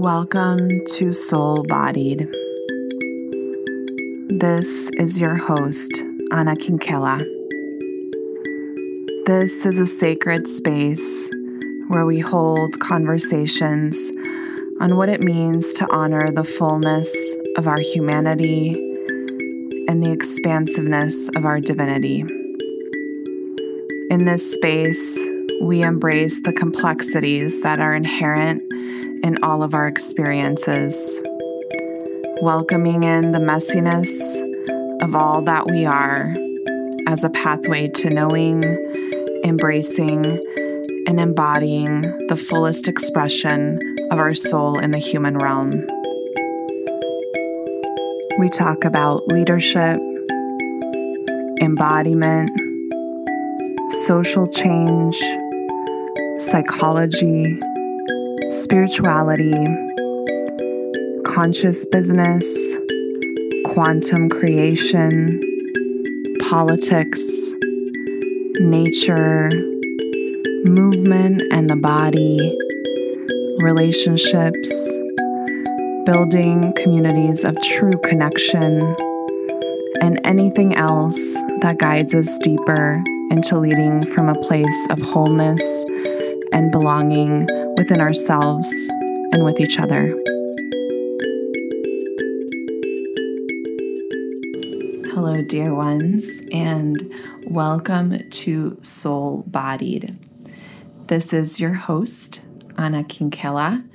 Welcome to Soul Bodied. This is your host, Ana Kinkela. This is a sacred space where we hold conversations on what it means to honor the fullness of our humanity and the expansiveness of our divinity. In this space, we embrace the complexities that are inherent in all of our experiences, welcoming in the messiness of all that we are as a pathway to knowing, embracing, and embodying the fullest expression of our soul in the human realm. We talk about leadership, embodiment, social change, psychology spirituality, conscious business, quantum creation, politics, nature, movement and the body, relationships, building communities of true connection, and anything else that guides us deeper into leading from a place of wholeness and belonging within ourselves and with each other. Hello, dear ones, and welcome to Soul Bodied. This is your host, Ana Kinkela,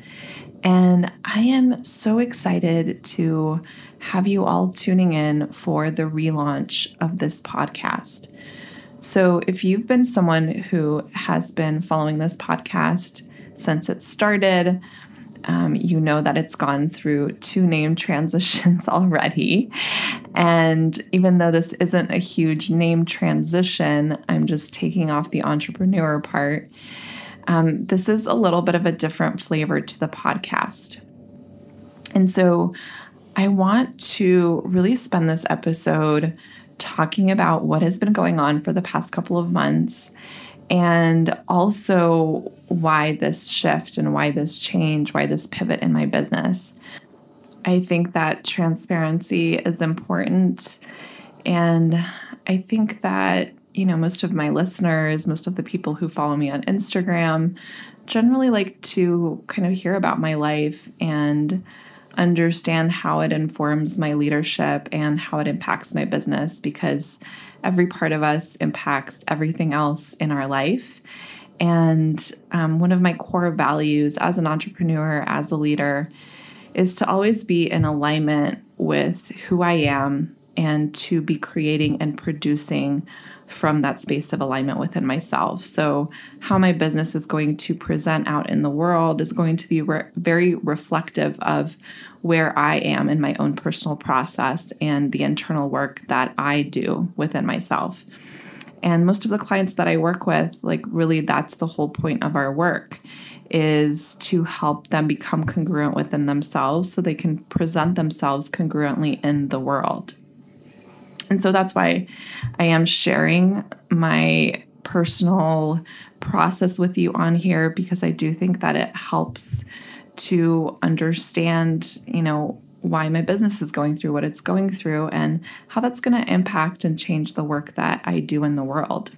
and I am so excited to have you all tuning in for the relaunch of this podcast. So, if you've been someone who has been following this podcast since it started, um, you know that it's gone through two name transitions already. And even though this isn't a huge name transition, I'm just taking off the entrepreneur part. Um, this is a little bit of a different flavor to the podcast. And so I want to really spend this episode talking about what has been going on for the past couple of months and also why this shift and why this change, why this pivot in my business. I think that transparency is important. And I think that, you know, most of my listeners, most of the people who follow me on Instagram generally like to kind of hear about my life and understand how it informs my leadership and how it impacts my business because every part of us impacts everything else in our life. And um, one of my core values as an entrepreneur, as a leader, is to always be in alignment with who I am and to be creating and producing from that space of alignment within myself. So, how my business is going to present out in the world is going to be re- very reflective of where I am in my own personal process and the internal work that I do within myself. And most of the clients that I work with, like, really, that's the whole point of our work is to help them become congruent within themselves so they can present themselves congruently in the world. And so that's why I am sharing my personal process with you on here because I do think that it helps to understand, you know, why my business is going through what it's going through and how that's going to impact and change the work that I do in the world.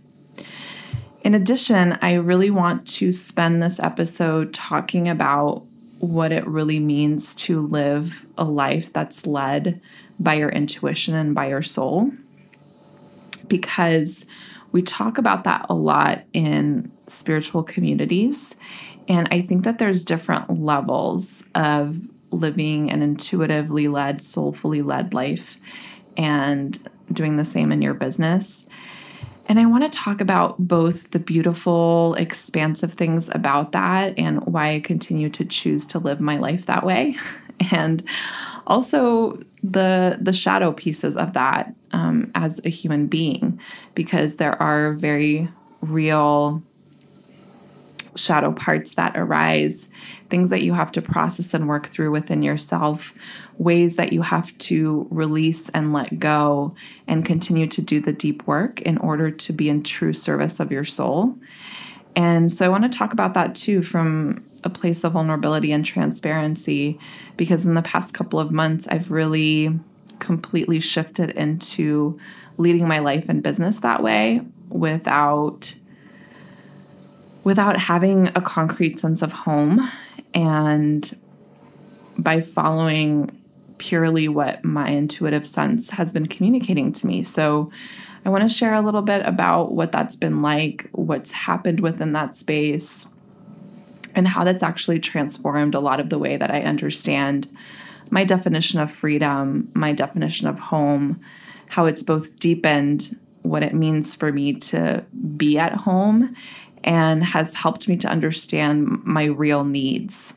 In addition, I really want to spend this episode talking about what it really means to live a life that's led by your intuition and by your soul. Because we talk about that a lot in spiritual communities. And I think that there's different levels of living an intuitively led, soulfully led life and doing the same in your business. And I want to talk about both the beautiful, expansive things about that and why I continue to choose to live my life that way. And also the the shadow pieces of that um, as a human being because there are very real shadow parts that arise things that you have to process and work through within yourself ways that you have to release and let go and continue to do the deep work in order to be in true service of your soul. And so i want to talk about that too from a place of vulnerability and transparency because in the past couple of months, I've really completely shifted into leading my life and business that way without without having a concrete sense of home and by following purely what my intuitive sense has been communicating to me. So I want to share a little bit about what that's been like, what's happened within that space, and how that's actually transformed a lot of the way that I understand my definition of freedom, my definition of home, how it's both deepened what it means for me to be at home and has helped me to understand my real needs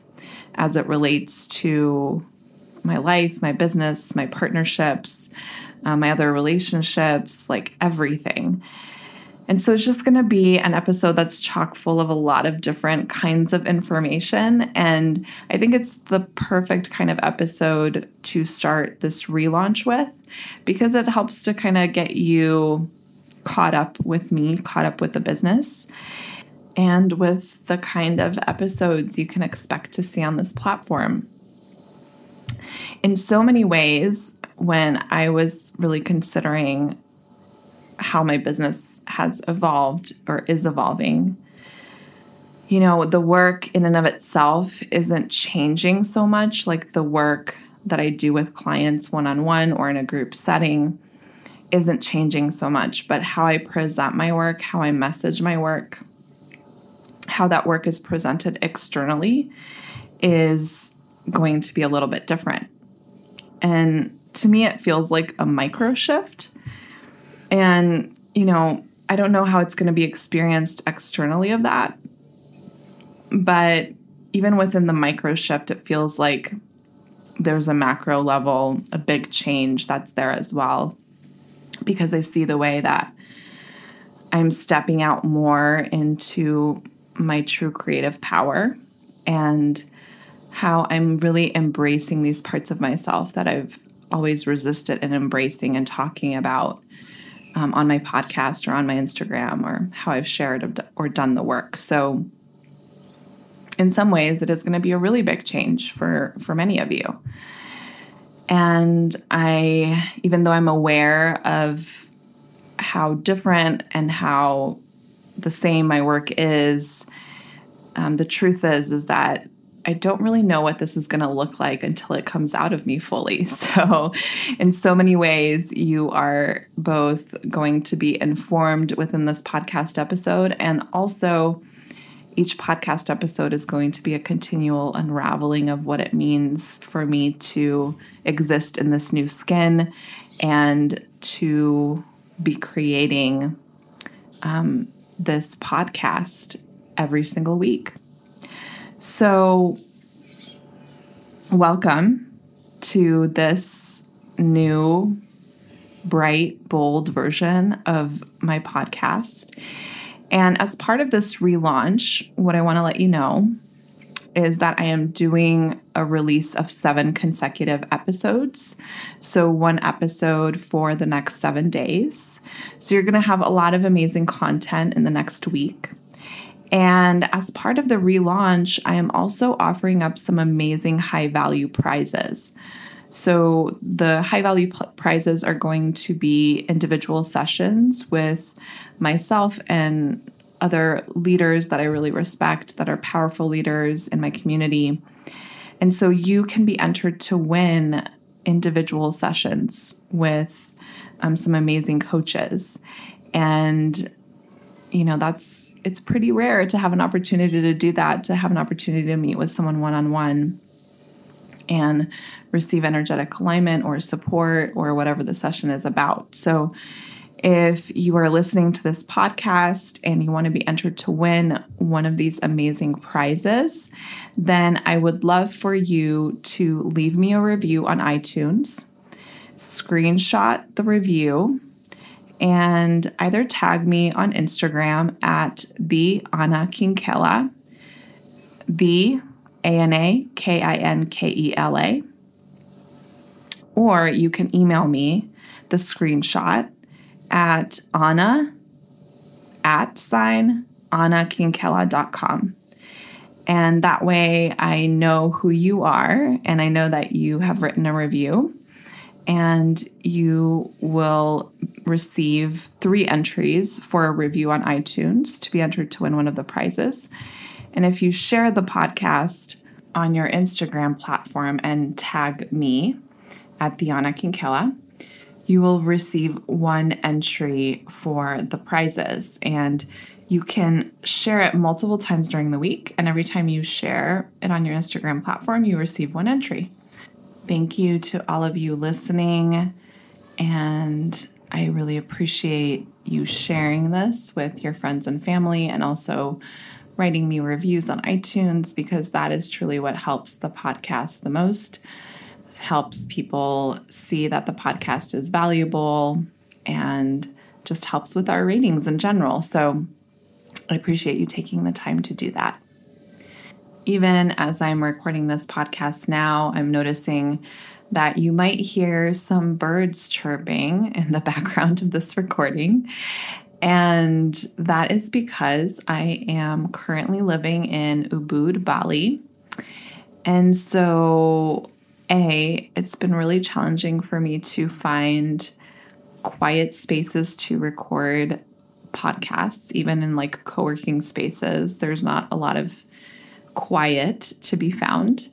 as it relates to my life, my business, my partnerships, uh, my other relationships, like everything. And so it's just going to be an episode that's chock full of a lot of different kinds of information. And I think it's the perfect kind of episode to start this relaunch with because it helps to kind of get you caught up with me, caught up with the business, and with the kind of episodes you can expect to see on this platform. In so many ways, when I was really considering how my business has evolved or is evolving, you know, the work in and of itself isn't changing so much like the work that I do with clients one on one or in a group setting isn't changing so much, but how I present my work, how I message my work, how that work is presented externally is going to be a little bit different. And to me, it feels like a micro shift. And, you know, I don't know how it's going to be experienced externally of that. But even within the micro shift, it feels like there's a macro level, a big change that's there as well. Because I see the way that I'm stepping out more into my true creative power and how I'm really embracing these parts of myself that I've always resisted and embracing and talking about um, on my podcast or on my Instagram or how I've shared or done the work. So, in some ways, it is going to be a really big change for for many of you. And I, even though I'm aware of how different and how the same my work is, um, the truth is is that I don't really know what this is going to look like until it comes out of me fully. So, in so many ways, you are both going to be informed within this podcast episode, and also each podcast episode is going to be a continual unraveling of what it means for me to exist in this new skin and to be creating um, this podcast every single week. So, welcome to this new, bright, bold version of my podcast. And as part of this relaunch, what I want to let you know is that I am doing a release of seven consecutive episodes. So, one episode for the next seven days. So, you're going to have a lot of amazing content in the next week. And as part of the relaunch, I am also offering up some amazing high value prizes. So, the high value p- prizes are going to be individual sessions with myself and other leaders that I really respect that are powerful leaders in my community. And so, you can be entered to win individual sessions with um, some amazing coaches. And you know that's it's pretty rare to have an opportunity to do that to have an opportunity to meet with someone one-on-one and receive energetic alignment or support or whatever the session is about so if you are listening to this podcast and you want to be entered to win one of these amazing prizes, then I would love for you to leave me a review on iTunes, screenshot the review, and either tag me on Instagram at the Ana Kinkela, the A N A K I N K E L A, or you can email me the screenshot at Anna at sign anakinkela.com. And that way I know who you are and I know that you have written a review and you will receive three entries for a review on iTunes to be entered to win one of the prizes. And if you share the podcast on your Instagram platform and tag me at the Ana Kinkela, you will receive one entry for the prizes. And you can share it multiple times during the week. And every time you share it on your Instagram platform, you receive one entry. Thank you to all of you listening. And I really appreciate you sharing this with your friends and family and also writing me reviews on iTunes because that is truly what helps the podcast the most. Helps people see that the podcast is valuable and just helps with our ratings in general. So I appreciate you taking the time to do that even as I'm recording this podcast now, I'm noticing that you might hear some birds chirping in the background of this recording. And that is because I am currently living in Ubud, Bali. And so, A, it's been really challenging for me to find quiet spaces to record podcasts, even in like co working spaces. There's not a lot of quiet to be found.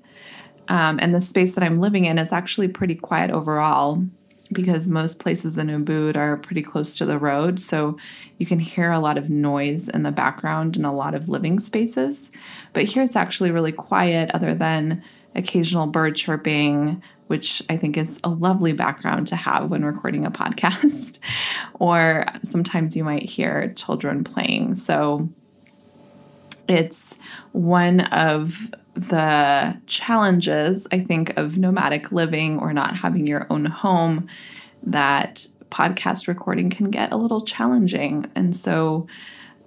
Um, and the space that I'm living in is actually pretty quiet overall because most places in Ubud are pretty close to the road. So you can hear a lot of noise in the background in a lot of living spaces. But here it's actually really quiet, other than occasional bird chirping, which I think is a lovely background to have when recording a podcast. or sometimes you might hear children playing. So it's one of the challenges, I think, of nomadic living or not having your own home that podcast recording can get a little challenging. And so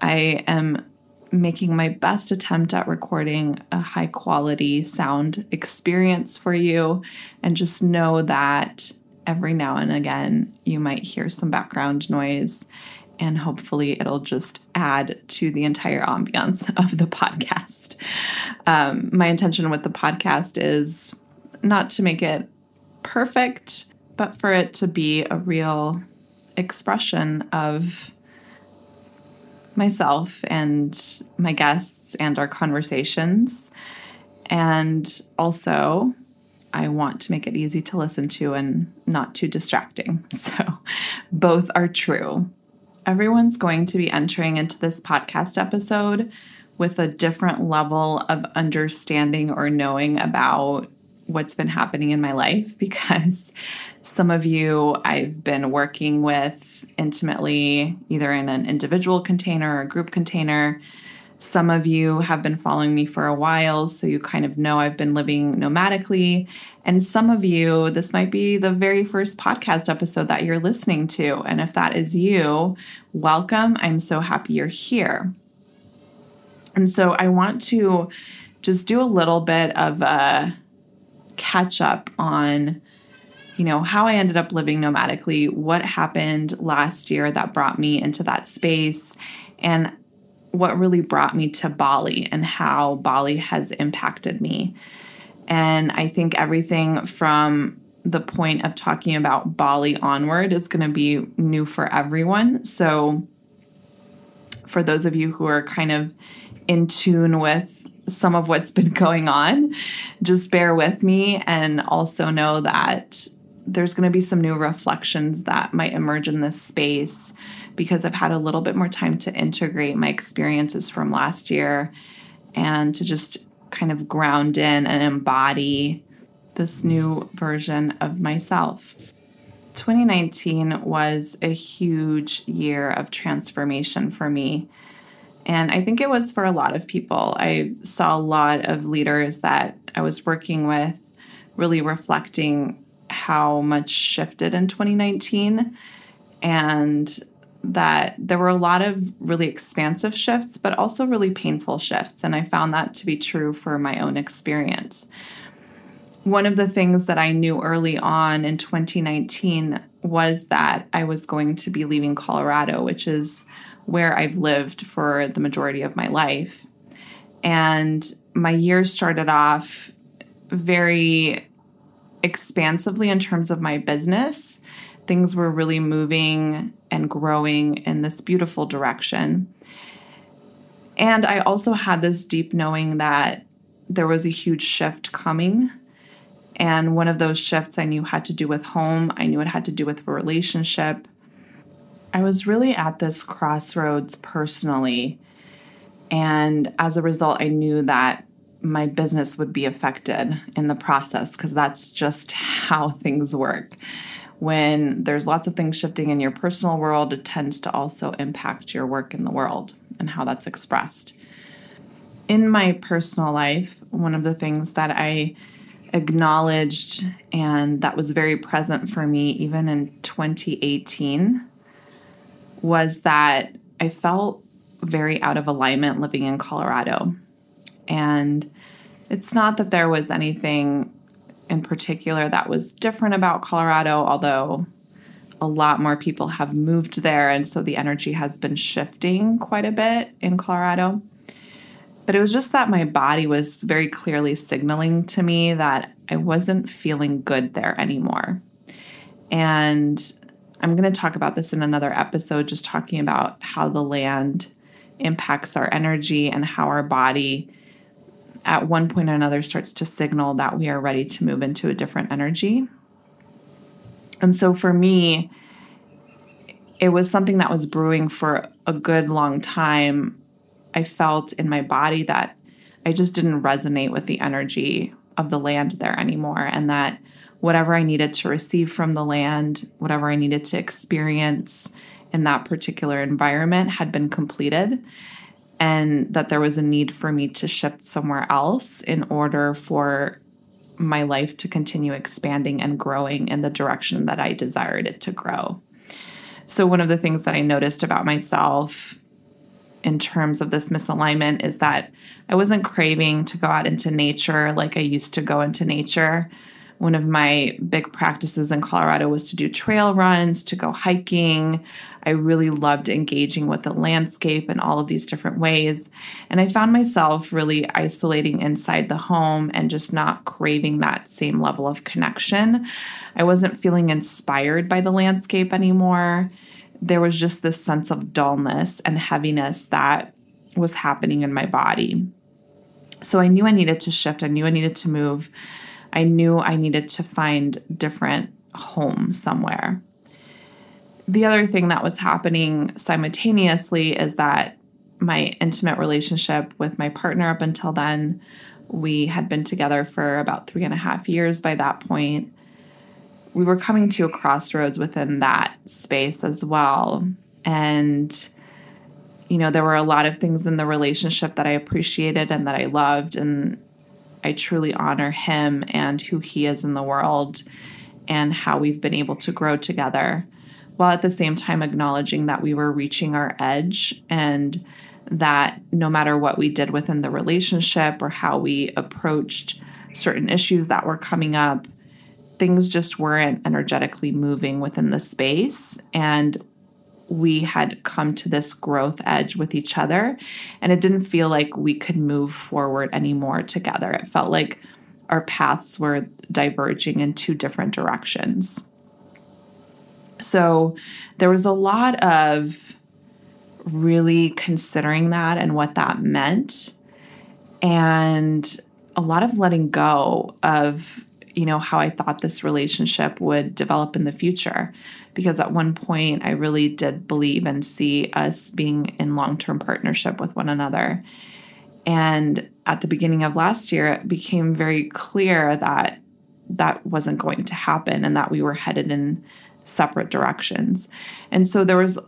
I am making my best attempt at recording a high quality sound experience for you. And just know that every now and again, you might hear some background noise and hopefully it'll just add to the entire ambiance of the podcast. Um, my intention with the podcast is not to make it perfect, but for it to be a real expression of myself and my guests and our conversations. And also, I want to make it easy to listen to and not too distracting. So, both are true everyone's going to be entering into this podcast episode with a different level of understanding or knowing about what's been happening in my life because some of you I've been working with intimately, either in an individual container or a group container. Some of you have been following me for a while, so you kind of know I've been living nomadically. And some of you, this might be the very first podcast episode that you're listening to. And if that is you, welcome. I'm so happy you're here. And so I want to just do a little bit of a catch up on you know how I ended up living nomadically, what happened last year that brought me into that space and what really brought me to Bali and how Bali has impacted me. And I think everything from the point of talking about Bali onward is going to be new for everyone. So, for those of you who are kind of in tune with some of what's been going on, just bear with me and also know that there's going to be some new reflections that might emerge in this space because I've had a little bit more time to integrate my experiences from last year and to just kind of ground in and embody this new version of myself. 2019 was a huge year of transformation for me. And I think it was for a lot of people. I saw a lot of leaders that I was working with really reflecting how much shifted in 2019 and that there were a lot of really expansive shifts, but also really painful shifts. And I found that to be true for my own experience. One of the things that I knew early on in 2019 was that I was going to be leaving Colorado, which is where I've lived for the majority of my life. And my year started off very expansively in terms of my business. Things were really moving and growing in this beautiful direction. And I also had this deep knowing that there was a huge shift coming. And one of those shifts I knew had to do with home, I knew it had to do with a relationship. I was really at this crossroads personally. And as a result, I knew that my business would be affected in the process because that's just how things work. When there's lots of things shifting in your personal world, it tends to also impact your work in the world and how that's expressed. In my personal life, one of the things that I acknowledged and that was very present for me even in 2018 was that I felt very out of alignment living in Colorado. And it's not that there was anything in particular that was different about Colorado, although a lot more people have moved there. And so the energy has been shifting quite a bit in Colorado. But it was just that my body was very clearly signaling to me that I wasn't feeling good there anymore. And I'm going to talk about this in another episode, just talking about how the land impacts our energy and how our body at one point or another starts to signal that we are ready to move into a different energy. And so for me, it was something that was brewing for a good long time. I felt in my body that I just didn't resonate with the energy of the land there anymore, and that whatever I needed to receive from the land, whatever I needed to experience in that particular environment had been completed and that there was a need for me to shift somewhere else in order for my life to continue expanding and growing in the direction that I desired it to grow. So, one of the things that I noticed about myself in terms of this misalignment is that I wasn't craving to go out into nature like I used to go into nature one of my big practices in Colorado was to do trail runs, to go hiking. I really loved engaging with the landscape in all of these different ways. And I found myself really isolating inside the home and just not craving that same level of connection. I wasn't feeling inspired by the landscape anymore. There was just this sense of dullness and heaviness that was happening in my body. So I knew I needed to shift, I knew I needed to move. I knew I needed to find different home somewhere. The other thing that was happening simultaneously is that my intimate relationship with my partner up until then, we had been together for about three and a half years by that point. We were coming to a crossroads within that space as well. And, you know, there were a lot of things in the relationship that I appreciated and that I loved. And I truly honor him and who he is in the world and how we've been able to grow together, while at the same time acknowledging that we were reaching our edge and that no matter what we did within the relationship or how we approached certain issues that were coming up, things just weren't energetically moving within the space. And we had come to this growth edge with each other and it didn't feel like we could move forward anymore together. It felt like our paths were diverging in two different directions. So there was a lot of really considering that and what that meant and a lot of letting go of you know how I thought this relationship would develop in the future because at one point I really did believe and see us being in long term partnership with one another. And at the beginning of last year, it became very clear that that wasn't going to happen and that we were headed in separate directions. And so there was,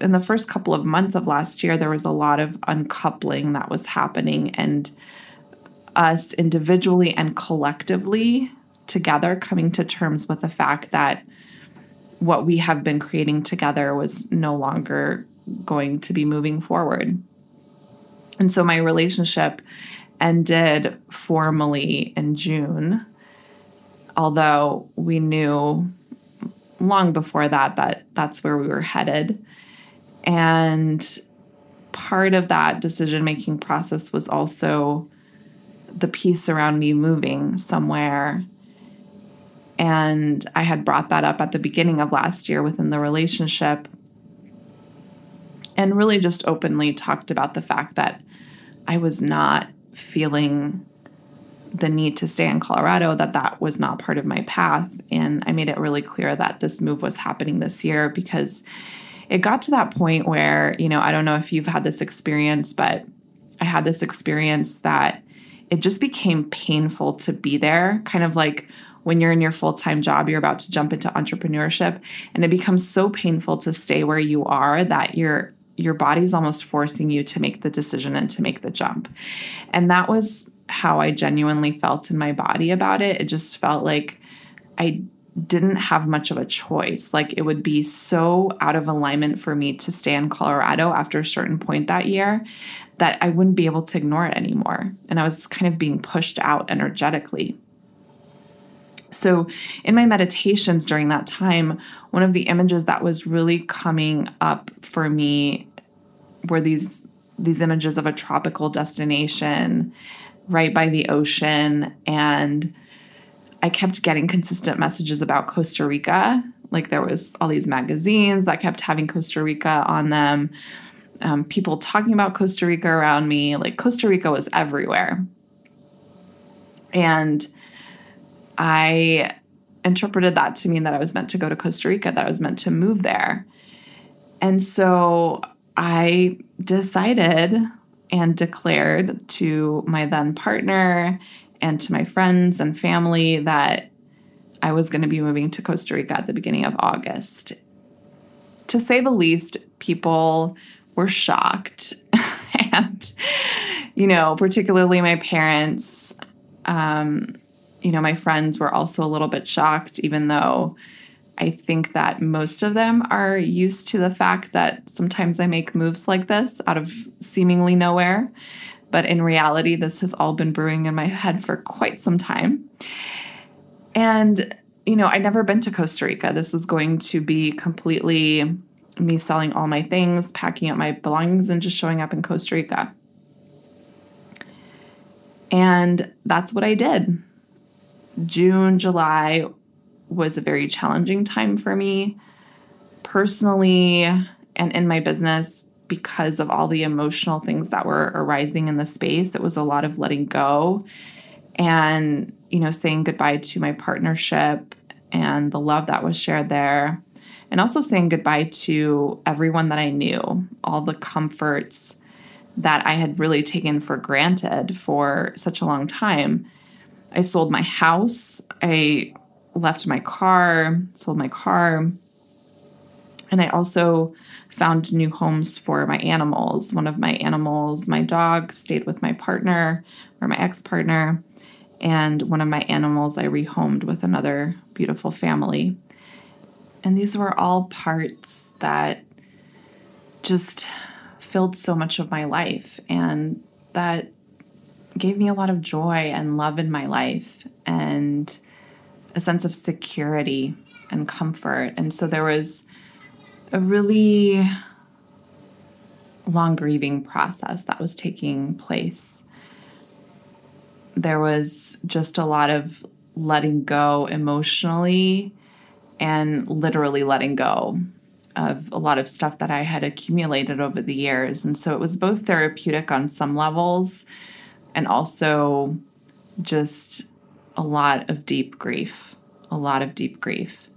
in the first couple of months of last year, there was a lot of uncoupling that was happening and us individually and collectively together coming to terms with the fact that what we have been creating together was no longer going to be moving forward. And so my relationship ended formally in June, although we knew long before that that that's where we were headed. And part of that decision making process was also the piece around me moving somewhere. And I had brought that up at the beginning of last year within the relationship and really just openly talked about the fact that I was not feeling the need to stay in Colorado, that that was not part of my path. And I made it really clear that this move was happening this year because it got to that point where, you know, I don't know if you've had this experience, but I had this experience that it just became painful to be there, kind of like when you're in your full time job, you're about to jump into entrepreneurship, and it becomes so painful to stay where you are that your your body's almost forcing you to make the decision and to make the jump. And that was how I genuinely felt in my body about it. It just felt like I didn't have much of a choice. Like it would be so out of alignment for me to stay in Colorado after a certain point that year that I wouldn't be able to ignore it anymore. And I was kind of being pushed out energetically. So, in my meditations during that time, one of the images that was really coming up for me were these these images of a tropical destination right by the ocean and I kept getting consistent messages about Costa Rica. Like there was all these magazines that kept having Costa Rica on them. Um, people talking about Costa Rica around me. Like Costa Rica was everywhere. And I interpreted that to mean that I was meant to go to Costa Rica, that I was meant to move there. And so I decided and declared to my then partner and to my friends and family that I was going to be moving to Costa Rica at the beginning of August. To say the least, people were shocked. and, you know, particularly my parents, um, you know, my friends were also a little bit shocked, even though I think that most of them are used to the fact that sometimes I make moves like this out of seemingly nowhere. But in reality, this has all been brewing in my head for quite some time. And, you know, I'd never been to Costa Rica. This was going to be completely me selling all my things, packing up my belongings, and just showing up in Costa Rica. And that's what I did. June, July was a very challenging time for me personally and in my business because of all the emotional things that were arising in the space. It was a lot of letting go and, you know, saying goodbye to my partnership and the love that was shared there. And also saying goodbye to everyone that I knew, all the comforts that I had really taken for granted for such a long time. I sold my house. I left my car, sold my car. And I also found new homes for my animals. One of my animals, my dog, stayed with my partner or my ex partner. And one of my animals I rehomed with another beautiful family. And these were all parts that just filled so much of my life and that gave me a lot of joy and love in my life and a sense of security and comfort. And so there was a really long grieving process that was taking place. There was just a lot of letting go emotionally and literally letting go of a lot of stuff that I had accumulated over the years. And so it was both therapeutic on some levels and also just a lot of deep grief, a lot of deep grief.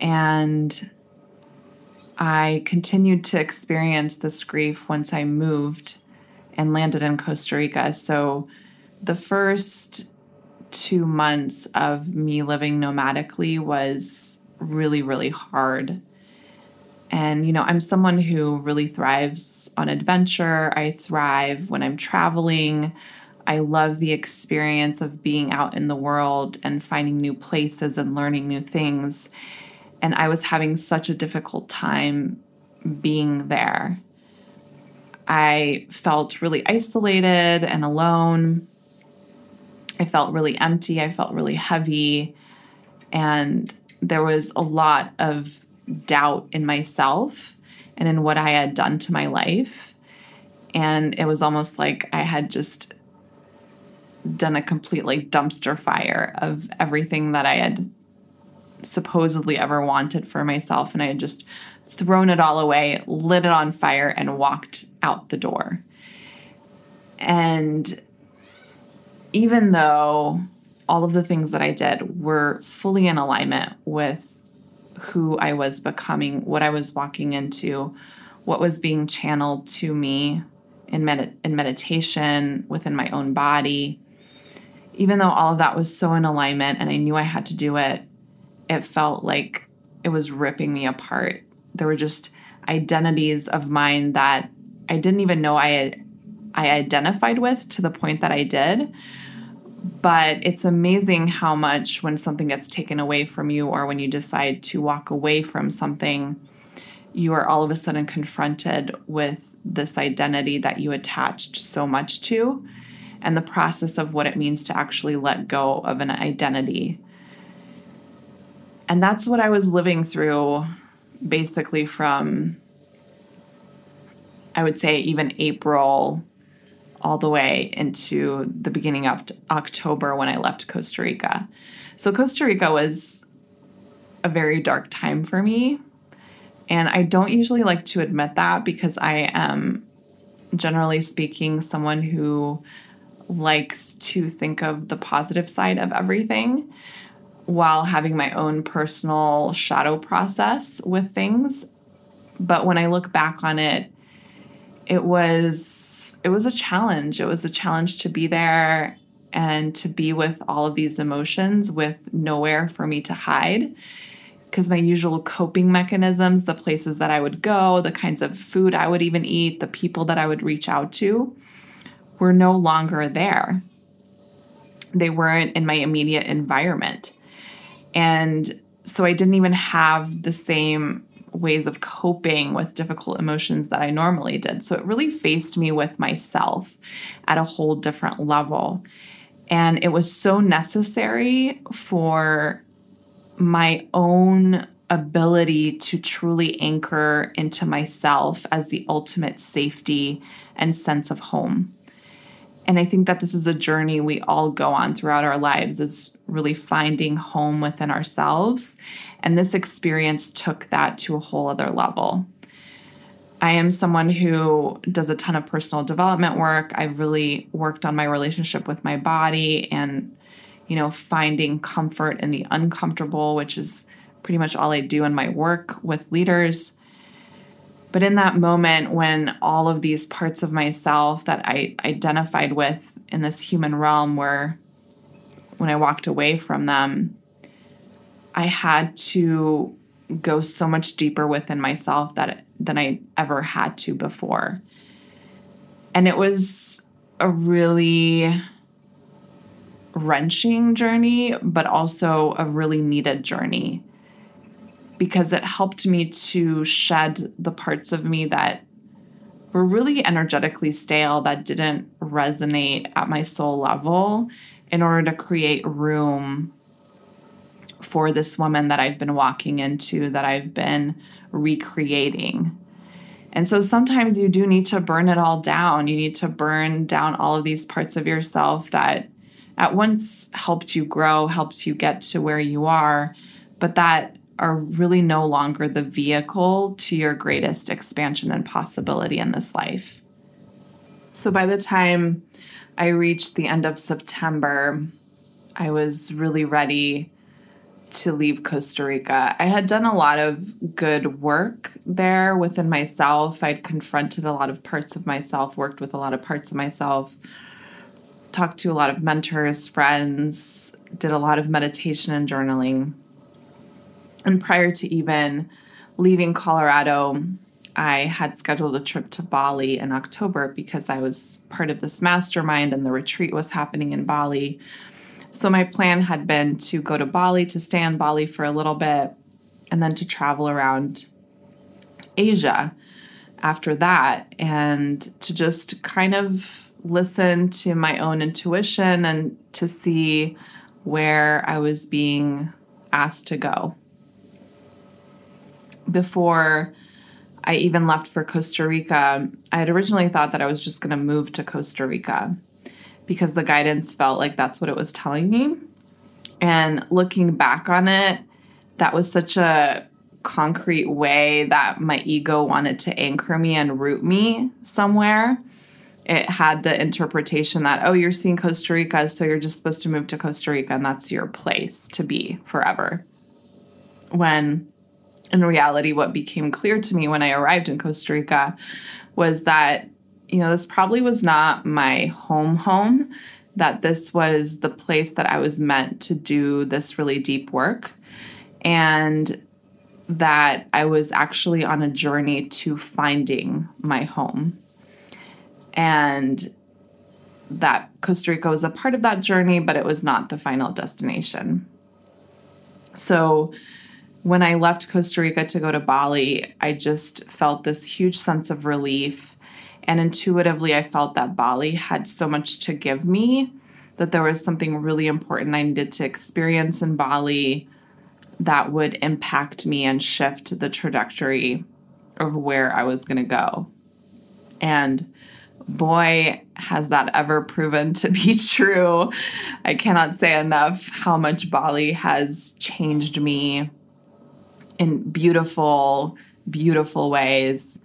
And I continued to experience this grief once I moved and landed in Costa Rica. So the first two months of me living nomadically was really, really hard. And, you know, I'm someone who really thrives on adventure. I thrive when I'm traveling. I love the experience of being out in the world and finding new places and learning new things. And I was having such a difficult time being there. I felt really isolated and alone. I felt really empty. I felt really heavy. And there was a lot of doubt in myself and in what I had done to my life. And it was almost like I had just done a complete like dumpster fire of everything that I had supposedly ever wanted for myself. And I had just thrown it all away, lit it on fire, and walked out the door. And even though all of the things that I did were fully in alignment with who I was becoming, what I was walking into, what was being channeled to me in, med- in meditation, within my own body. Even though all of that was so in alignment and I knew I had to do it, it felt like it was ripping me apart. There were just identities of mine that I didn't even know I I identified with to the point that I did. But it's amazing how much when something gets taken away from you or when you decide to walk away from something, you are all of a sudden confronted with this identity that you attached so much to and the process of what it means to actually let go of an identity. And that's what I was living through basically from, I would say, even April all the way into the beginning of October when I left Costa Rica. So, Costa Rica was a very dark time for me. And I don't usually like to admit that because I am, generally speaking, someone who likes to think of the positive side of everything while having my own personal shadow process with things. But when I look back on it, it was it was a challenge. It was a challenge to be there and to be with all of these emotions with nowhere for me to hide. Because my usual coping mechanisms, the places that I would go, the kinds of food I would even eat, the people that I would reach out to, were no longer there. They weren't in my immediate environment. And so I didn't even have the same ways of coping with difficult emotions that I normally did. So it really faced me with myself at a whole different level. And it was so necessary for my own ability to truly anchor into myself as the ultimate safety and sense of home. And I think that this is a journey we all go on throughout our lives is really finding home within ourselves and this experience took that to a whole other level. I am someone who does a ton of personal development work. I've really worked on my relationship with my body and, you know, finding comfort in the uncomfortable, which is pretty much all I do in my work with leaders. But in that moment, when all of these parts of myself that I identified with in this human realm were, when I walked away from them, I had to go so much deeper within myself that than I ever had to before. And it was a really wrenching journey, but also a really needed journey because it helped me to shed the parts of me that were really energetically stale, that didn't resonate at my soul level, in order to create room for this woman that I've been walking into, that I've been recreating. And so sometimes you do need to burn it all down. You need to burn down all of these parts of yourself that at once helped you grow, helped you get to where you are, but that are really no longer the vehicle to your greatest expansion and possibility in this life. So by the time I reached the end of September, I was really ready to leave Costa Rica. I had done a lot of good work there within myself. I'd confronted a lot of parts of myself, worked with a lot of parts of myself, talked to a lot of mentors, friends, did a lot of meditation and journaling. And prior to even leaving Colorado, I had scheduled a trip to Bali in October because I was part of this mastermind and the retreat was happening in Bali so my plan had been to go to Bali, to stay in Bali for a little bit, and then to travel around Asia after that and to just kind of listen to my own intuition and to see where I was being asked to go. Before I even left for Costa Rica, I had originally thought that I was just going to move to Costa Rica because the guidance felt like that's what it was telling me. And looking back on it, that was such a concrete way that my ego wanted to anchor me and root me somewhere. It had the interpretation that, oh, you're seeing Costa Rica, so you're just supposed to move to Costa Rica and that's your place to be forever. When in reality, what became clear to me when I arrived in Costa Rica was that, you know, this probably was not my home home, that this was the place that I was meant to do this really deep work. And that I was actually on a journey to finding my home. And that Costa Rica was a part of that journey, but it was not the final destination. So, when I left Costa Rica to go to Bali, I just felt this huge sense of relief. And intuitively, I felt that Bali had so much to give me, that there was something really important I needed to experience in Bali that would impact me and shift the trajectory of where I was going to go. And boy, has that ever proven to be true. I cannot say enough how much Bali has changed me in beautiful, beautiful ways,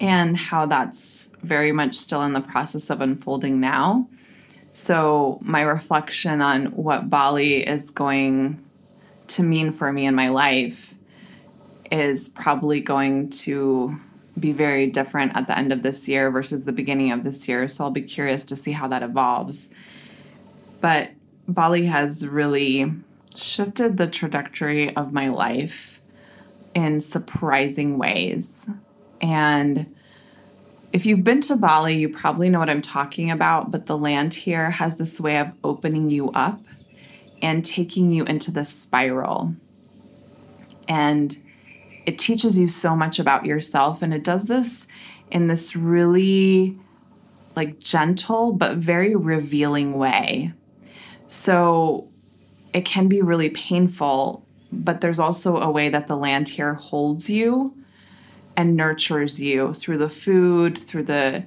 and how that's very much still in the process of unfolding now. So, my reflection on what Bali is going to mean for me in my life is probably going to be very different at the end of this year versus the beginning of this year. So, I'll be curious to see how that evolves. But Bali has really shifted the trajectory of my life in surprising ways. And if you've been to Bali, you probably know what I'm talking about, but the land here has this way of opening you up and taking you into the spiral. And it teaches you so much about yourself. And it does this in this really like gentle but very revealing way. So it can be really painful but there's also a way that the land here holds you and nurtures you through the food, through the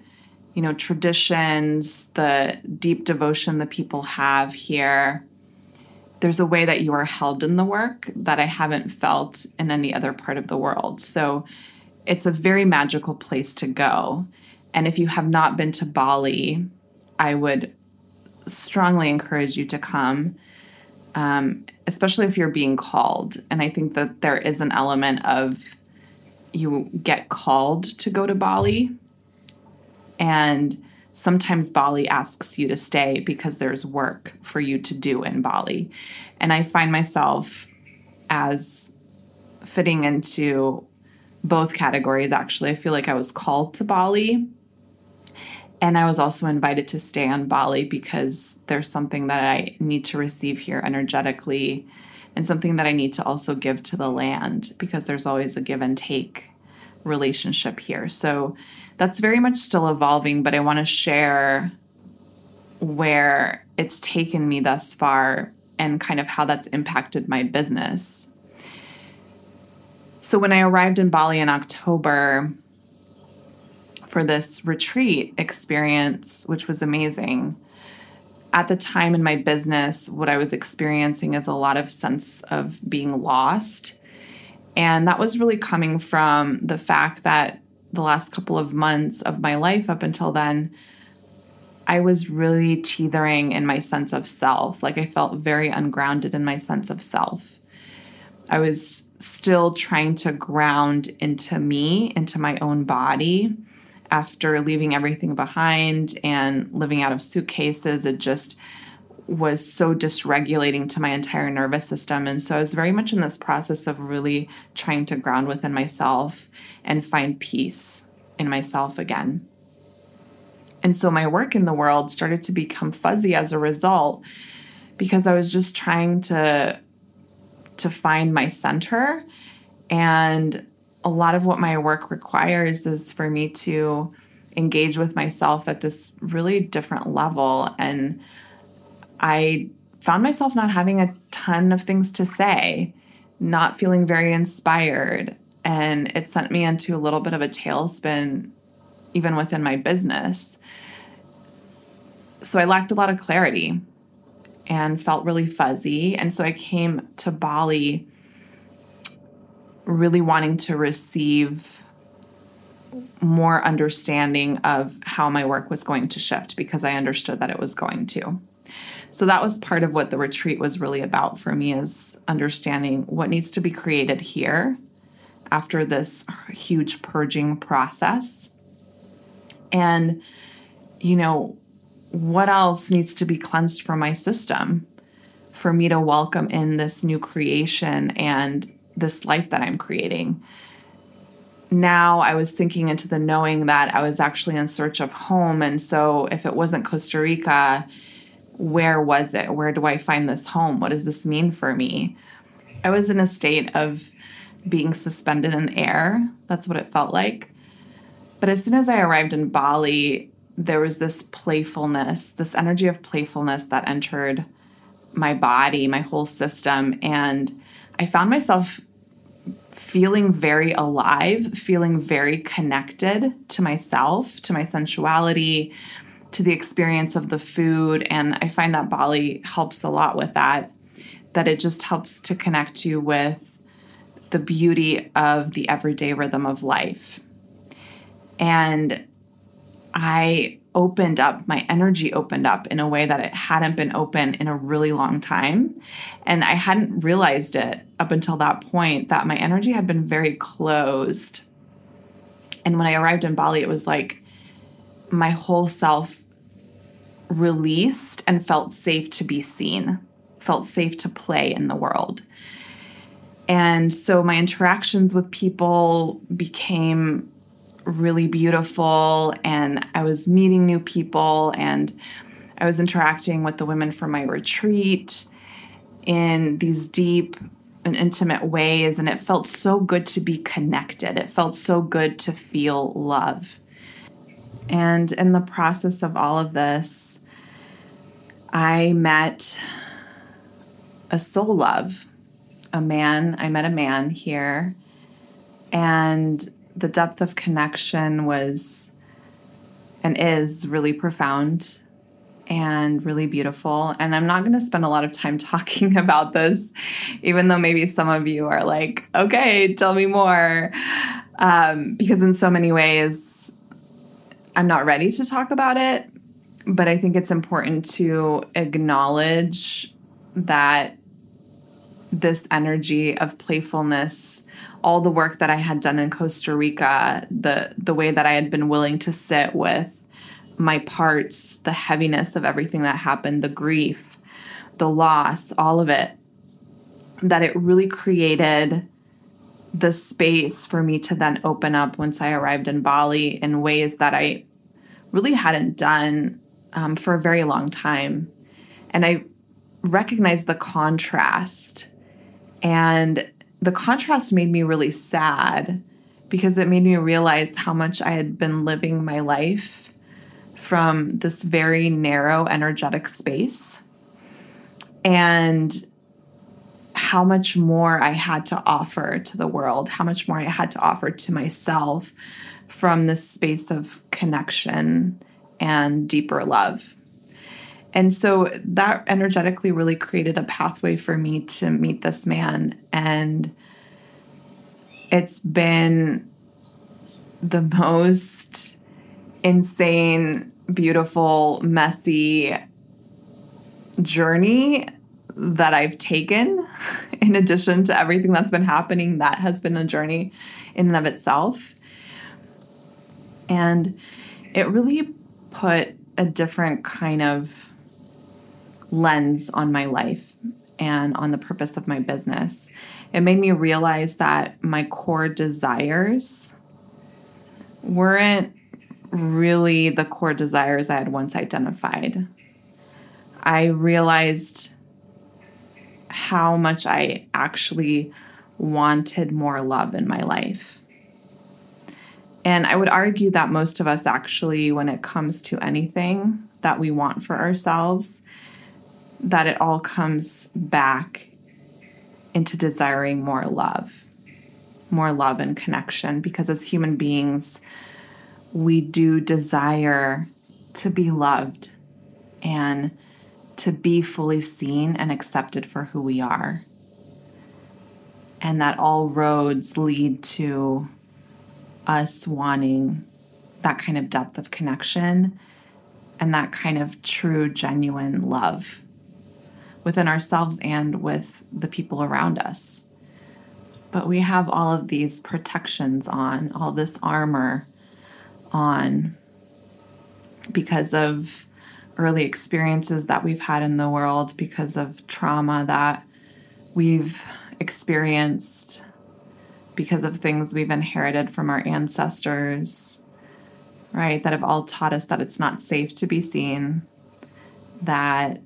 you know traditions, the deep devotion that people have here. There's a way that you are held in the work that I haven't felt in any other part of the world. So it's a very magical place to go. And if you have not been to Bali, I would strongly encourage you to come um, especially if you're being called. And I think that there is an element of you get called to go to Bali. And sometimes Bali asks you to stay because there's work for you to do in Bali. And I find myself as fitting into both categories actually. I feel like I was called to Bali and I was also invited to stay on Bali because there's something that I need to receive here energetically and something that I need to also give to the land because there's always a give and take relationship here. So that's very much still evolving, but I want to share where it's taken me thus far and kind of how that's impacted my business. So when I arrived in Bali in October, for this retreat experience, which was amazing. At the time in my business, what I was experiencing is a lot of sense of being lost. And that was really coming from the fact that the last couple of months of my life up until then, I was really teetering in my sense of self. Like I felt very ungrounded in my sense of self. I was still trying to ground into me, into my own body after leaving everything behind and living out of suitcases, it just was so dysregulating to my entire nervous system. And so I was very much in this process of really trying to ground within myself and find peace in myself again. And so my work in the world started to become fuzzy as a result because I was just trying to to find my center and a lot of what my work requires is for me to engage with myself at this really different level. And I found myself not having a ton of things to say, not feeling very inspired. and it sent me into a little bit of a tailspin, even within my business. So I lacked a lot of clarity and felt really fuzzy. And so I came to Bali really wanting to receive more understanding of how my work was going to shift because I understood that it was going to. So that was part of what the retreat was really about for me is understanding what needs to be created here after this huge purging process. And you know, what else needs to be cleansed from my system for me to welcome in this new creation and this life that I'm creating? Now I was sinking into the knowing that I was actually in search of home. And so if it wasn't Costa Rica, where was it? Where do I find this home? What does this mean for me? I was in a state of being suspended in air. That's what it felt like. But as soon as I arrived in Bali, there was this playfulness, this energy of playfulness that entered my body, my whole system. And I found myself feeling very alive, feeling very connected to myself, to my sensuality, to the experience of the food. And I find that Bali helps a lot with that, that it just helps to connect you with the beauty of the everyday rhythm of life. And I opened up, my energy opened up in a way that it hadn't been open in a really long time. And I hadn't realized it up until that point that my energy had been very closed. And when I arrived in Bali, it was like my whole self released and felt safe to be seen, felt safe to play in the world. And so my interactions with people became really beautiful and I was meeting new people and I was interacting with the women from my retreat in these deep and intimate ways and it felt so good to be connected. It felt so good to feel love. And in the process of all of this, I met a soul love, a man. I met a man here and the depth of connection was and is really profound and really beautiful. And I'm not going to spend a lot of time talking about this, even though maybe some of you are like, okay, tell me more. Um, because in so many ways, I'm not ready to talk about it. But I think it's important to acknowledge that this energy of playfulness all the work that I had done in Costa Rica, the the way that I had been willing to sit with my parts, the heaviness of everything that happened, the grief, the loss, all of it, that it really created the space for me to then open up once I arrived in Bali in ways that I really hadn't done um, for a very long time. And I recognized the contrast and the contrast made me really sad because it made me realize how much I had been living my life from this very narrow energetic space and how much more I had to offer to the world, how much more I had to offer to myself from this space of connection and deeper love. And so that energetically really created a pathway for me to meet this man. And it's been the most insane, beautiful, messy journey that I've taken. In addition to everything that's been happening, that has been a journey in and of itself. And it really put a different kind of lens on my life and on the purpose of my business. It made me realize that my core desires weren't really the core desires I had once identified. I realized how much I actually wanted more love in my life. And I would argue that most of us actually, when it comes to anything that we want for ourselves, that it all comes back into desiring more love. more love and connection because as human beings, we do desire to be loved and to be fully seen and accepted for who we are. And that all roads lead to us wanting that kind of depth of connection and that kind of true, genuine love within ourselves and with the people around us. But we have all of these protections on, all this armor on because of early experiences that we've had in the world, because of trauma that we've experienced, because of things we've inherited from our ancestors, right? That have all taught us that it's not safe to be seen, that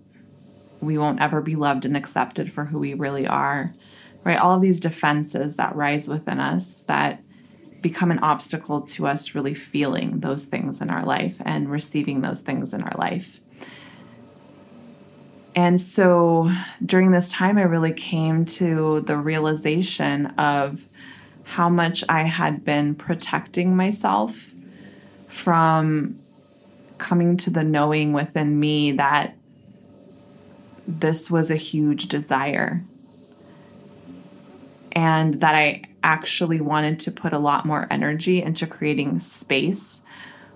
we won't ever be loved and accepted for who we really are, right? All of these defenses that rise within us that become an obstacle to us really feeling those things in our life and receiving those things in our life. And so during this time, I really came to the realization of how much I had been protecting myself from coming to the knowing within me that this was a huge desire and that I actually wanted to put a lot more energy into creating space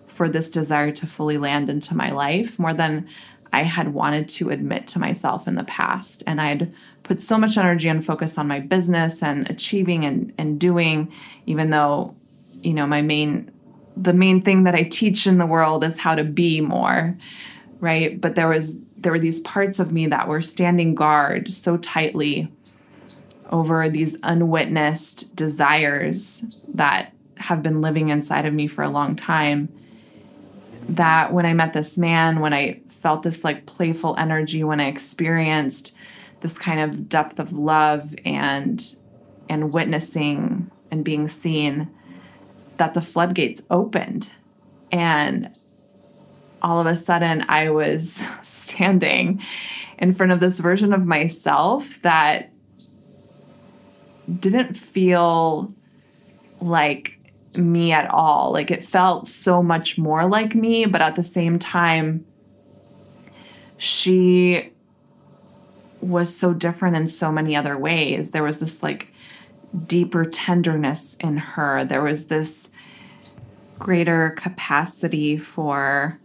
for this desire to fully land into my life more than I had wanted to admit to myself in the past. And I'd put so much energy and focus on my business and achieving and, and doing, even though, you know, my main the main thing that I teach in the world is how to be more, right? But there was there were these parts of me that were standing guard so tightly over these unwitnessed desires that have been living inside of me for a long time that when I met this man, when I felt this like playful energy, when I experienced this kind of depth of love and and witnessing and being seen, that the floodgates opened. And all of a sudden I was standing in front of this version of myself that didn't feel like me at all. Like it felt so much more like me, but at the same time, she was so different in so many other ways. There was this like deeper tenderness in her, there was this greater capacity for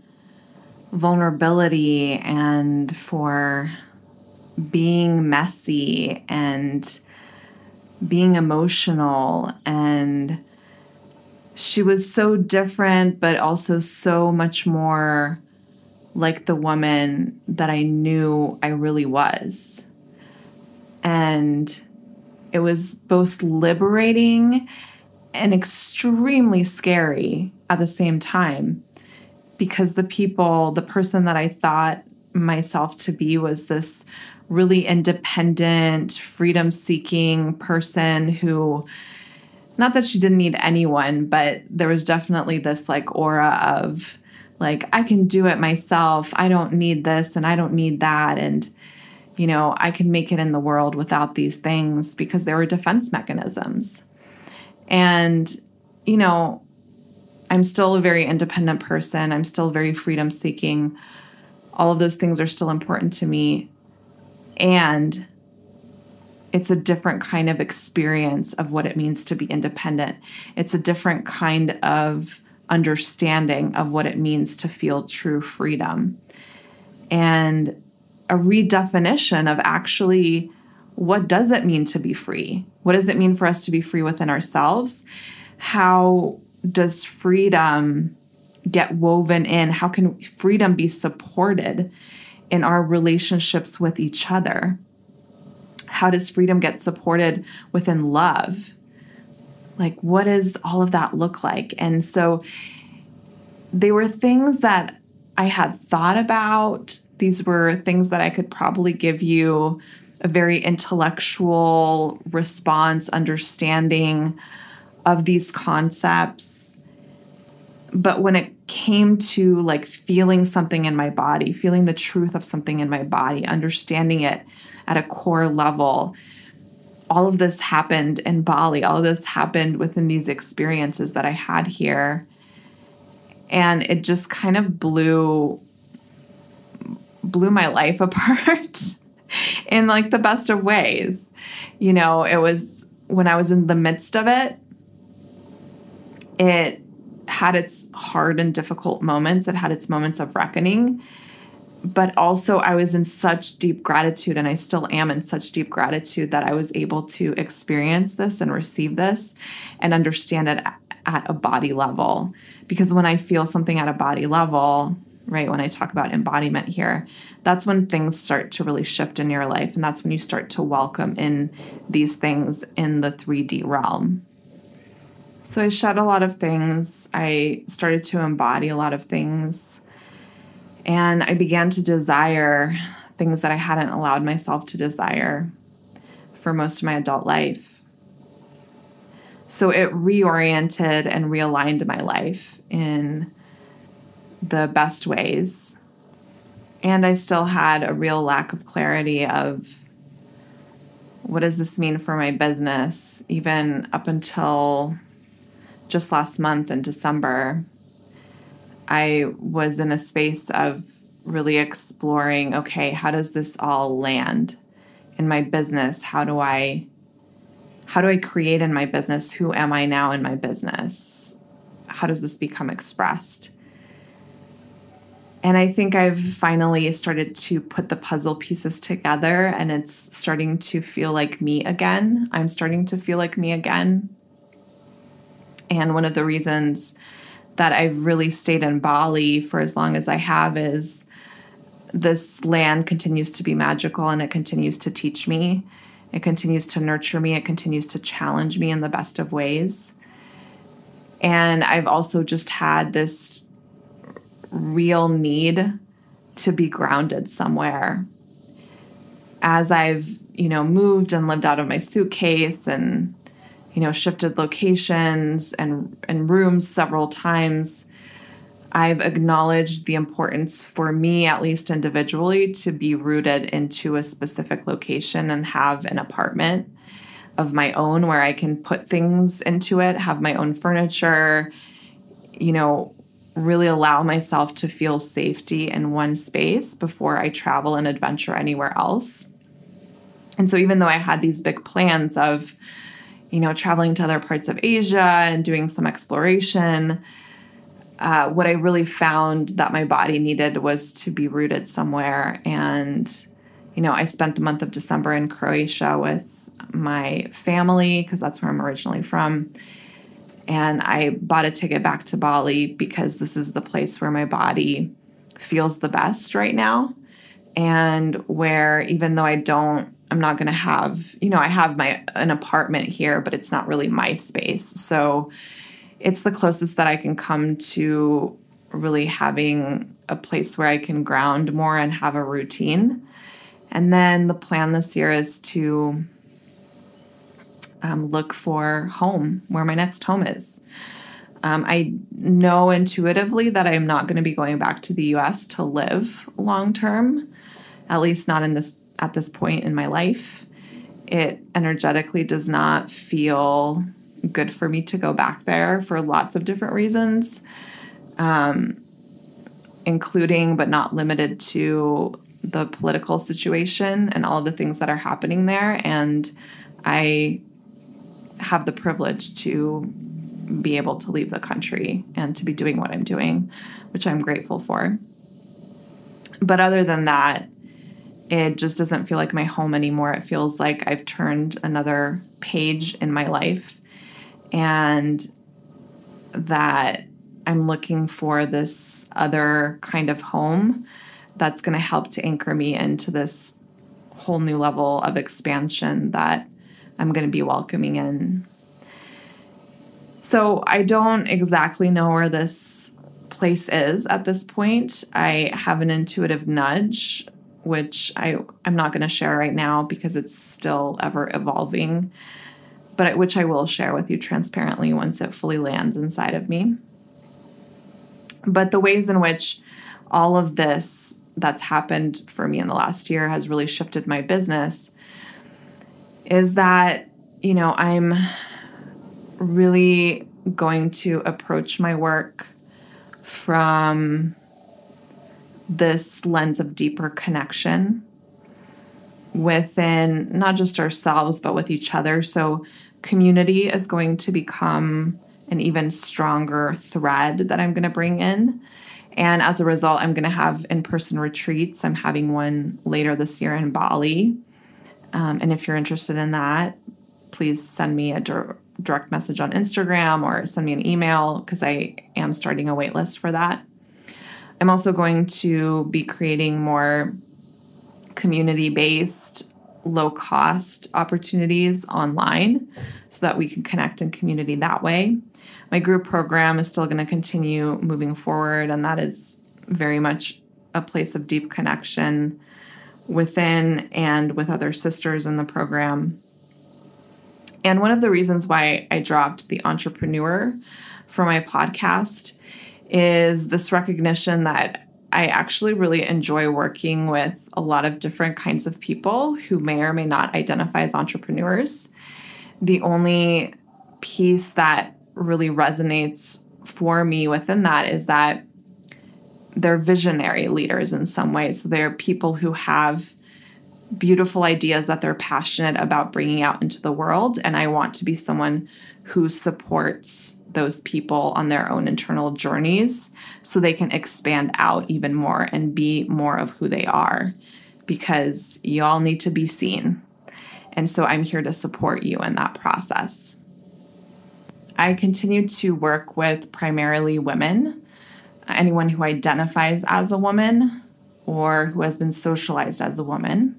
vulnerability and for being messy and being emotional and she was so different but also so much more like the woman that I knew I really was. And it was both liberating and extremely scary at the same time because the people, the person that I thought myself to be was this really independent, freedom seeking person who, not that she didn't need anyone, but there was definitely this like aura of, like, I can do it myself. I don't need this and I don't need that. And, you know, I can make it in the world without these things because there were defense mechanisms. And, you know, I'm still a very independent person. I'm still very freedom seeking. All of those things are still important to me and it's a different kind of experience of what it means to be independent. It's a different kind of understanding of what it means to feel true freedom. And a redefinition of actually what does it mean to be free? What does it mean for us to be free within ourselves? How does freedom get woven in? How can freedom be supported in our relationships with each other? How does freedom get supported within love? Like, what does all of that look like? And so they were things that I had thought about. These were things that I could probably give you a very intellectual response, understanding of these concepts but when it came to like feeling something in my body, feeling the truth of something in my body, understanding it at a core level, all of this happened in Bali. All of this happened within these experiences that I had here. And it just kind of blew blew my life apart in like the best of ways. You know, it was when I was in the midst of it, it had its hard and difficult moments. It had its moments of reckoning. But also, I was in such deep gratitude, and I still am in such deep gratitude that I was able to experience this and receive this and understand it at a body level. Because when I feel something at a body level, right, when I talk about embodiment here, that's when things start to really shift in your life. And that's when you start to welcome in these things in the 3D realm. So I shed a lot of things. I started to embody a lot of things. And I began to desire things that I hadn't allowed myself to desire for most of my adult life. So it reoriented and realigned my life in the best ways. And I still had a real lack of clarity of what does this mean for my business, even up until just last month in December. I was in a space of really exploring okay, how does this all land in my business? How do I how do I create in my business? Who am I now in my business? How does this become expressed? And I think I've finally started to put the puzzle pieces together and it's starting to feel like me again. I'm starting to feel like me again. And one of the reasons that I've really stayed in Bali for as long as I have is this land continues to be magical and it continues to teach me. It continues to nurture me. It continues to challenge me in the best of ways. And I've also just had this real need to be grounded somewhere. As I've, you know, moved and lived out of my suitcase and, you know, shifted locations and, and rooms several times, I've acknowledged the importance for me, at least individually, to be rooted into a specific location and have an apartment of my own where I can put things into it, have my own furniture, you know, really allow myself to feel safety in one space before I travel and adventure anywhere else. And so, even though I had these big plans of, you know, traveling to other parts of Asia and doing some exploration, uh, what I really found that my body needed was to be rooted somewhere. And, you know, I spent the month of December in Croatia with my family because that's where I'm originally from and I bought a ticket back to Bali because this is the place where my body feels the best right now. And where even though I don't, I'm not going to have, you know, I have my an apartment here, but it's not really my space. So it's the closest that I can come to really having a place where I can ground more and have a routine. And then the plan this year is to um, look for home, where my next home is. Um, I know intuitively that I'm not going to be going back to the US to live long term, at least not in this at this point in my life. It energetically does not feel good for me to go back there for lots of different reasons, um, including but not limited to the political situation and all the things that are happening there. And I have the privilege to be able to leave the country and to be doing what I'm doing, which I'm grateful for. But other than that, it just doesn't feel like my home anymore. It feels like I've turned another page in my life and that I'm looking for this other kind of home that's going to help to anchor me into this whole new level of expansion that I'm going to be welcoming in. So I don't exactly know where this place is at this point. I have an intuitive nudge, which I, I'm not going to share right now because it's still ever evolving, but which I will share with you transparently once it fully lands inside of me. But the ways in which all of this that's happened for me in the last year has really shifted my business is that, you know, I'm really going to approach my work from this lens of deeper connection within not just ourselves, but with each other. So, community is going to become an even stronger thread that I'm going to bring in. And as a result, I'm going to have in person retreats. I'm having one later this year in Bali. Um, and if you're interested in that, please send me a direct message on Instagram or send me an email because I am starting a waitlist for that. I'm also going to be creating more community based, low cost opportunities online so that we can connect in community that way. My group program is still going to continue moving forward, and that is very much a place of deep connection within and with other sisters in the program. And one of the reasons why I dropped the entrepreneur for my podcast is this recognition that I actually really enjoy working with a lot of different kinds of people who may or may not identify as entrepreneurs. The only piece that really resonates for me within that is that they're visionary leaders in some ways. So they're people who have beautiful ideas that they're passionate about bringing out into the world. And I want to be someone who supports those people on their own internal journeys so they can expand out even more and be more of who they are because you all need to be seen. And so I'm here to support you in that process. I continue to work with primarily women, anyone who identifies as a woman or who has been socialized as a woman.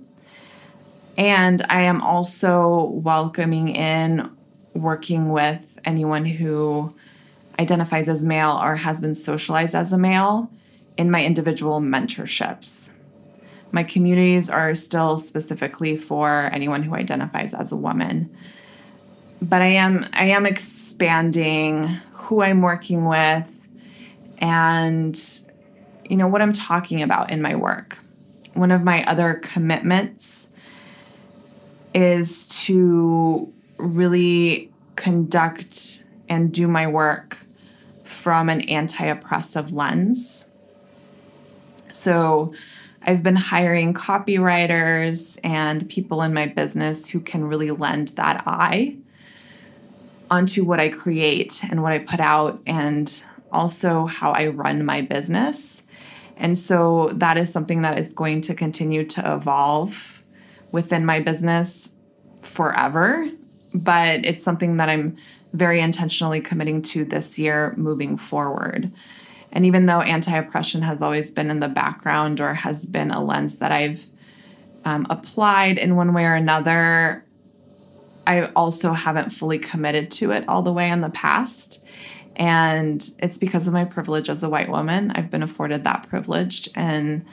And I am also welcoming in working with anyone who identifies as male or has been socialized as a male in my individual mentorships. My communities are still specifically for anyone who identifies as a woman. But I am I am expanding who I'm working with and you know what I'm talking about in my work. One of my other commitments is to really conduct and do my work from an anti oppressive lens. So, I've been hiring copywriters and people in my business who can really lend that eye onto what I create and what I put out, and also how I run my business. And so that is something that is going to continue to evolve within my business forever but it's something that I'm very intentionally committing to this year moving forward. And even though anti oppression has always been in the background or has been a lens that I've um, applied in one way or another, I also haven't fully committed to it all the way in the past. And it's because of my privilege as a white woman. I've been afforded that privilege. And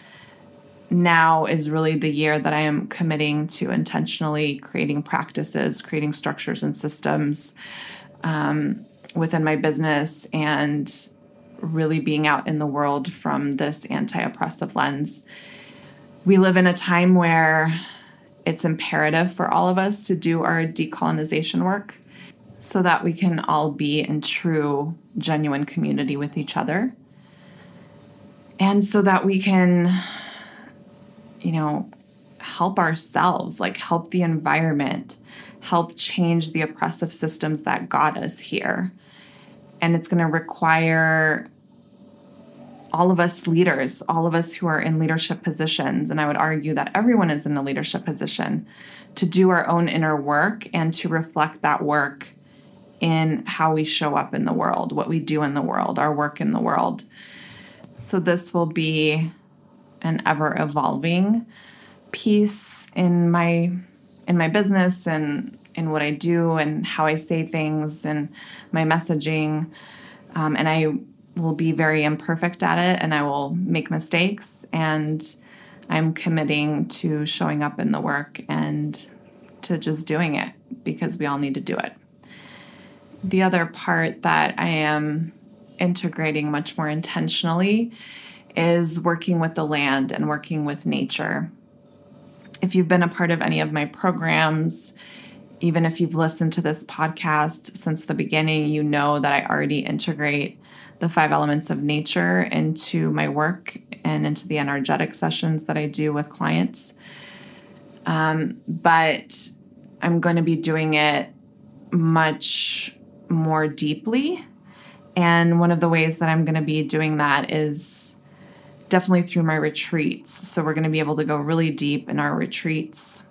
now is really the year that I am committing to intentionally creating practices, creating structures and systems um, within my business, and really being out in the world from this anti oppressive lens. We live in a time where it's imperative for all of us to do our decolonization work so that we can all be in true, genuine community with each other. And so that we can you know, help ourselves, like help the environment, help change the oppressive systems that got us here. And it's going to require all of us leaders, all of us who are in leadership positions, and I would argue that everyone is in a leadership position, to do our own inner work and to reflect that work in how we show up in the world, what we do in the world, our work in the world. So, this will be an ever evolving piece in my in my business and in what I do and how I say things and my messaging. Um, and I will be very imperfect at it and I will make mistakes. And I'm committing to showing up in the work and to just doing it because we all need to do it. The other part that I am integrating much more intentionally is working with the land and working with nature. If you've been a part of any of my programs, even if you've listened to this podcast since the beginning, you know that I already integrate the five elements of nature into my work and into the energetic sessions that I do with clients. Um, but I'm going to be doing it much more deeply. And one of the ways that I'm going to be doing that is definitely through my retreats. So we're going to be able to go really deep in our retreats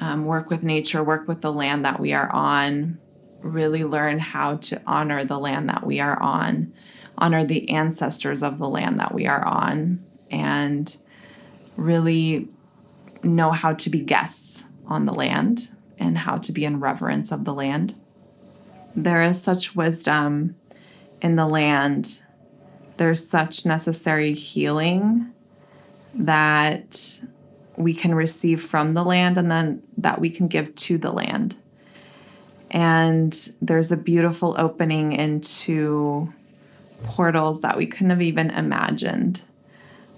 um, work with nature, work with the land that we are on, really learn how to honor the land that we are on, honor the ancestors of the land that we are on, and really know how to be guests on the land and how to be in reverence of the land. There is such wisdom in the land. There's such necessary healing that we can receive from the land and then that we can give to the land. And there's a beautiful opening into portals that we couldn't have even imagined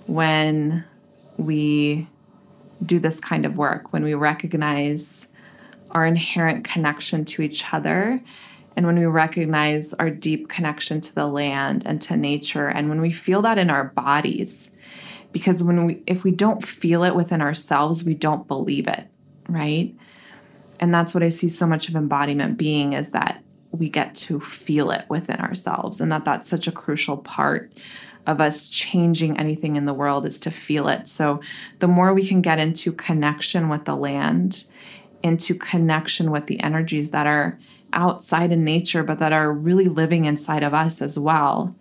when we do this kind of work, when we recognize our inherent connection to each other, and when we recognize our deep connection to the land and to nature, and when we feel that in our bodies because when we if we don't feel it within ourselves we don't believe it right? And that's what i see so much of embodiment being is that we get to feel it within ourselves and that that's such a crucial part of us changing anything in the world is to feel it. So the more we can get into connection with the land into connection with the energies that are outside in nature but that are really living inside of us as well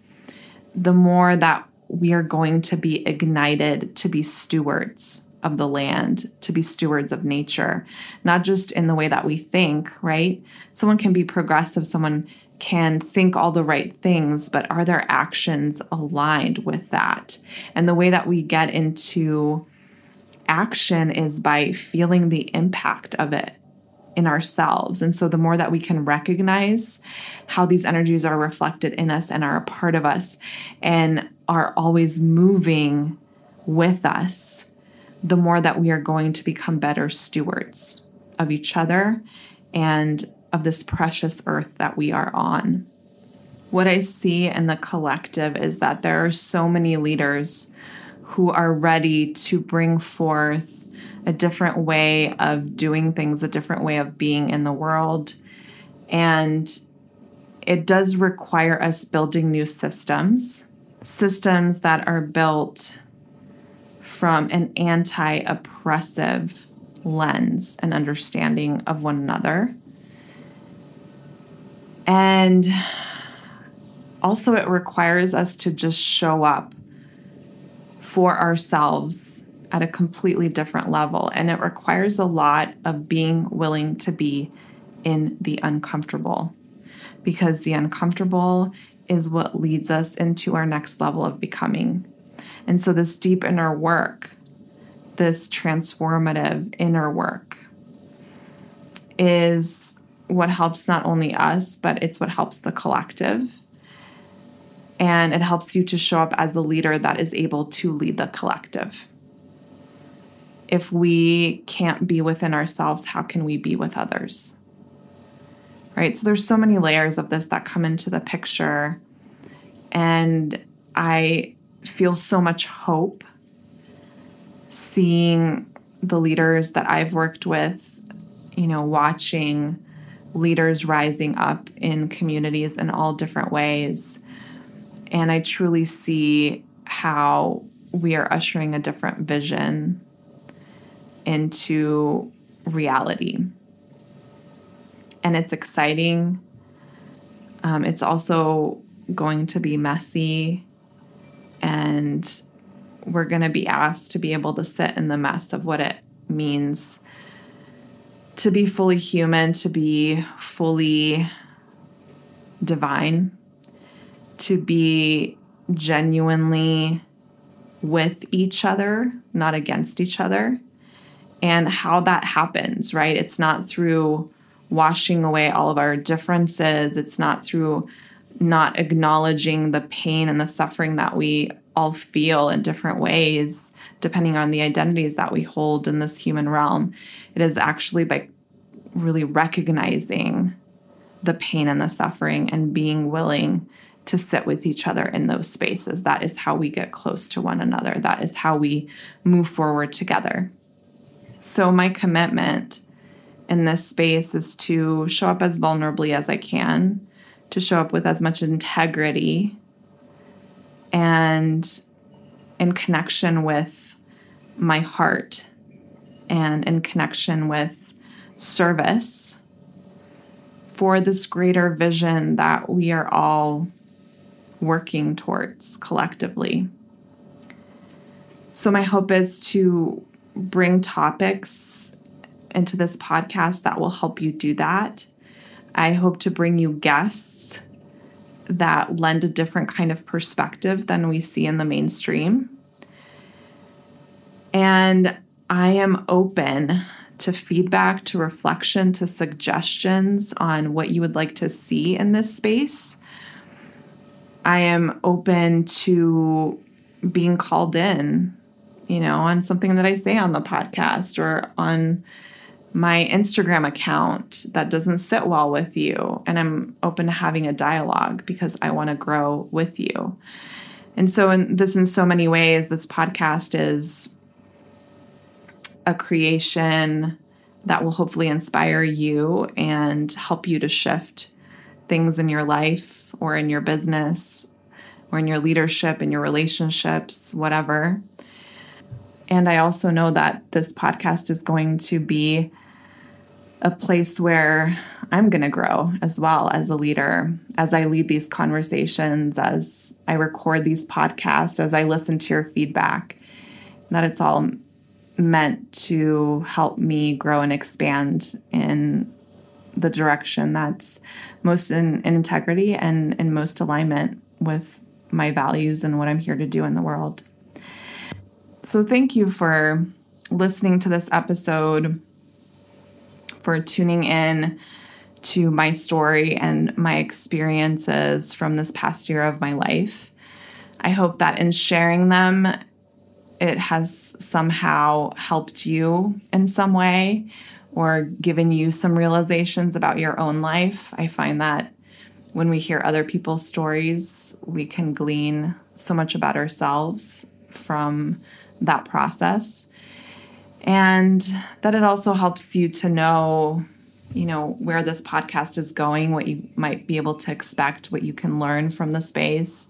the more that we are going to be ignited to be stewards of the land, to be stewards of nature, not just in the way that we think, right? Someone can be progressive, someone can think all the right things, but are their actions aligned with that? And the way that we get into action is by feeling the impact of it in ourselves. And so the more that we can recognize how these energies are reflected in us and are a part of us and are always moving with us, the more that we are going to become better stewards of each other and of this precious earth that we are on. What I see in the collective is that there are so many leaders who are ready to bring forth a different way of doing things, a different way of being in the world. And it does require us building new systems, systems that are built from an anti oppressive lens and understanding of one another. And also, it requires us to just show up for ourselves at a completely different level. And it requires a lot of being willing to be in the uncomfortable because the uncomfortable is what leads us into our next level of becoming. And so, this deep inner work, this transformative inner work, is what helps not only us, but it's what helps the collective. And it helps you to show up as a leader that is able to lead the collective if we can't be within ourselves, how can we be with others? Right? So there's so many layers of this that come into the picture. And I feel so much hope seeing the leaders that I've worked with, you know, watching leaders rising up in communities in all different ways. And I truly see how we are ushering a different vision into reality. And it's exciting. Um, it's also going to be messy. And we're going to be asked to be able to sit in the mess of what it means to be fully human, to be fully divine, to be genuinely with each other, not against each other and how that happens, right? It's not through washing away all of our differences, it's not through not acknowledging the pain and the suffering that we all feel in different ways, depending on the identities that we hold in this human realm. It is actually by really recognizing the pain and the suffering and being willing to sit with each other in those spaces. That is how we get close to one another. That is how we move forward together. So, my commitment in this space is to show up as vulnerably as I can, to show up with as much integrity and in connection with my heart and in connection with service for this greater vision that we are all working towards collectively. So, my hope is to bring topics into this podcast that will help you do that. I hope to bring you guests that lend a different kind of perspective than we see in the mainstream. And I am open to feedback, to reflection, to suggestions on what you would like to see in this space. I am open to being called in, you know, on something that I say on the podcast or on my Instagram account that doesn't sit well with you. And I'm open to having a dialogue because I want to grow with you. And so, in this, in so many ways, this podcast is a creation that will hopefully inspire you and help you to shift things in your life or in your business or in your leadership, in your relationships, whatever. And I also know that this podcast is going to be a place where I'm going to grow as well as a leader, as I lead these conversations, as I record these podcasts, as I listen to your feedback, that it's all meant to help me grow and expand in the direction that's most in, in integrity and in most alignment with my values and what I'm here to do in the world. So, thank you for listening to this episode for tuning in to my story and my experiences from this past year of my life. I hope that in sharing them, it has somehow helped you in some way or given you some realizations about your own life. I find that when we hear other people's stories, we can glean so much about ourselves from that process. And that it also helps you to know you know where this podcast is going what you might be able to expect what you can learn from the space.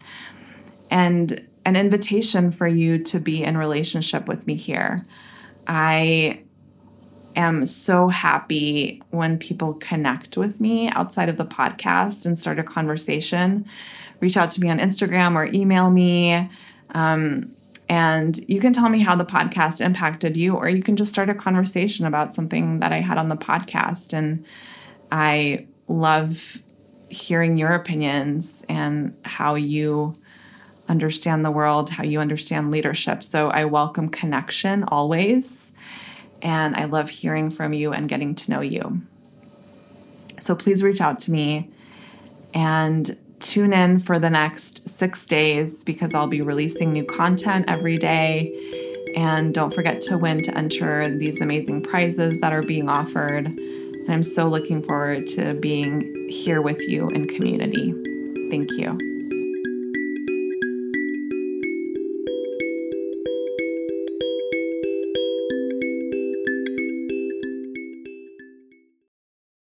And an invitation for you to be in relationship with me here. I am so happy when people connect with me outside of the podcast and start a conversation. Reach out to me on instagram or email me. Um, and you can tell me how the podcast impacted you, or you can just start a conversation about something that I had on the podcast. And I love hearing your opinions and how you understand the world, how you understand leadership. So I welcome connection always. And I love hearing from you and getting to know you. So please reach out to me. And tune in for the next six days because I'll be releasing new content every day. And don't forget to win to enter these amazing prizes that are being offered. And I'm so looking forward to being here with you in community. Thank you.